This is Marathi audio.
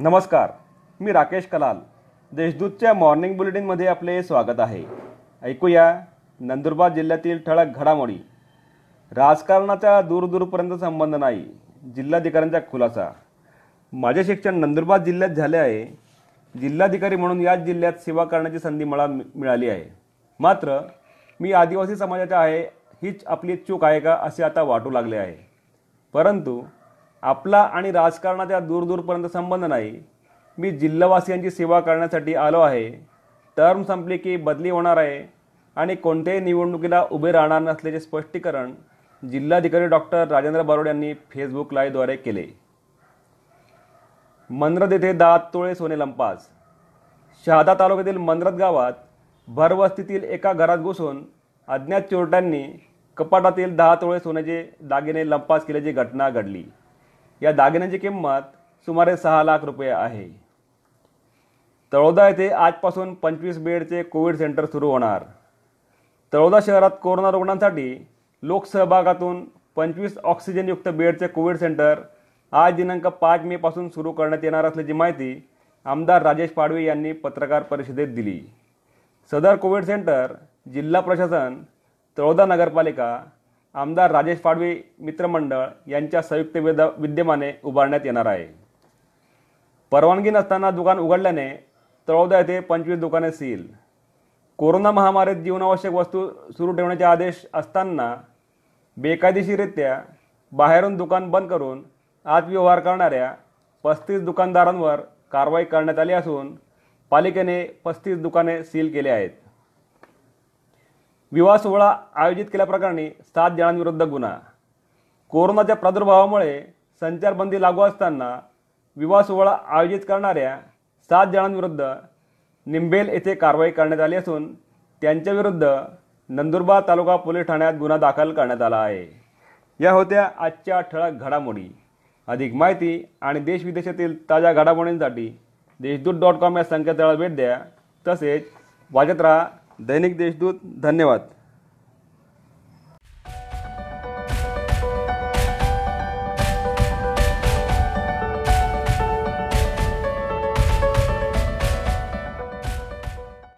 नमस्कार मी राकेश कलाल. देशदूतच्या मॉर्निंग बुलेटिनमध्ये आपले स्वागत आहे. ऐकूया नंदुरबार जिल्ह्यातील ठळक घडामोडी. राजकारणाचा दूरदूरपर्यंत संबंध नाही जिल्हाधिकाऱ्यांचा खुलासा. माझे शिक्षण नंदुरबार जिल्ह्यात झाले आहे. जिल्हाधिकारी म्हणून याच जिल्ह्यात सेवा करण्याची संधी मला मिळाली आहे. मात्र मी आदिवासी समाजाचा आहे हीच आपली चूक आहे का असे आता वाटू लागले आहे. परंतु आपला आणि राजकारणाच्या दूरदूरपर्यंत संबंध नाही. मी जिल्हावासियांची सेवा करण्यासाठी आलो आहे. टर्म संपली की बदली होणार आहे आणि कोणत्याही निवडणुकीला उभे राहणार नसल्याचे स्पष्टीकरण जिल्हाधिकारी डॉक्टर राजेंद्र बारोड यांनी फेसबुक लाईव्हद्वारे केले. मंद्रद येथे दात तोळे सोने लंपास. शहादा तालुक्यातील मंद्रद गावात भरवस्तीतील एका घरात घुसून अज्ञात चोरट्यांनी कपाटातील दहा तोळे सोन्याचे दागिने लंपास केल्याची घटना घडली. या दागिन्यांची किंमत सुमारे सहा लाख रुपये आहे. तळोदा येथे आजपासून पंचवीस बेडचे कोविड सेंटर सुरू होणार. तळोदा शहरात कोरोना रुग्णांसाठी लोकसहभागातून पंचवीस ऑक्सिजनयुक्त बेडचे कोविड सेंटर आज दिनांक पाच मे पासून सुरू करण्यात येणार असल्याची माहिती आमदार राजेश पाडवे यांनी पत्रकार परिषदेत दिली. सदर कोविड सेंटर जिल्हा प्रशासन तळोदा नगरपालिका आमदार राजेश पाडवे मित्रमंडळ यांच्या संयुक्त विद विद्यमाने उभारण्यात येणार आहे. परवानगी नसताना दुकान उघडल्याने तळोदा येथे पंचवीस दुकाने सील. कोरोना महामारीत जीवनावश्यक वस्तू सुरू ठेवण्याचे आदेश असताना बेकायदेशीररित्या बाहेरून दुकान बंद करून आत व्यवहार करणाऱ्या पस्तीस दुकानदारांवर कारवाई करण्यात आली असून पालिकेने पस्तीस दुकाने सील केले आहेत. विवाह सोहळा आयोजित केल्याप्रकरणी सात जणांविरुद्ध गुन्हा. कोरोनाच्या प्रादुर्भावामुळे संचारबंदी लागू असताना विवाह सोहळा आयोजित करणाऱ्या सात जणांविरुद्ध निंबेल येथे कारवाई करण्यात आली असून त्यांच्याविरुद्ध नंदुरबार तालुका पोलीस ठाण्यात गुन्हा दाखल करण्यात आला आहे. या होत्या आजच्या ठळक घडामोडी. अधिक माहिती आणि देशविदेशातील ताज्या घडामोडींसाठी देशदूत डॉट कॉम या संकेतस्थळाला भेट द्या. तसेच वाजत राहा दैनिक देशदूत धन्यवाद.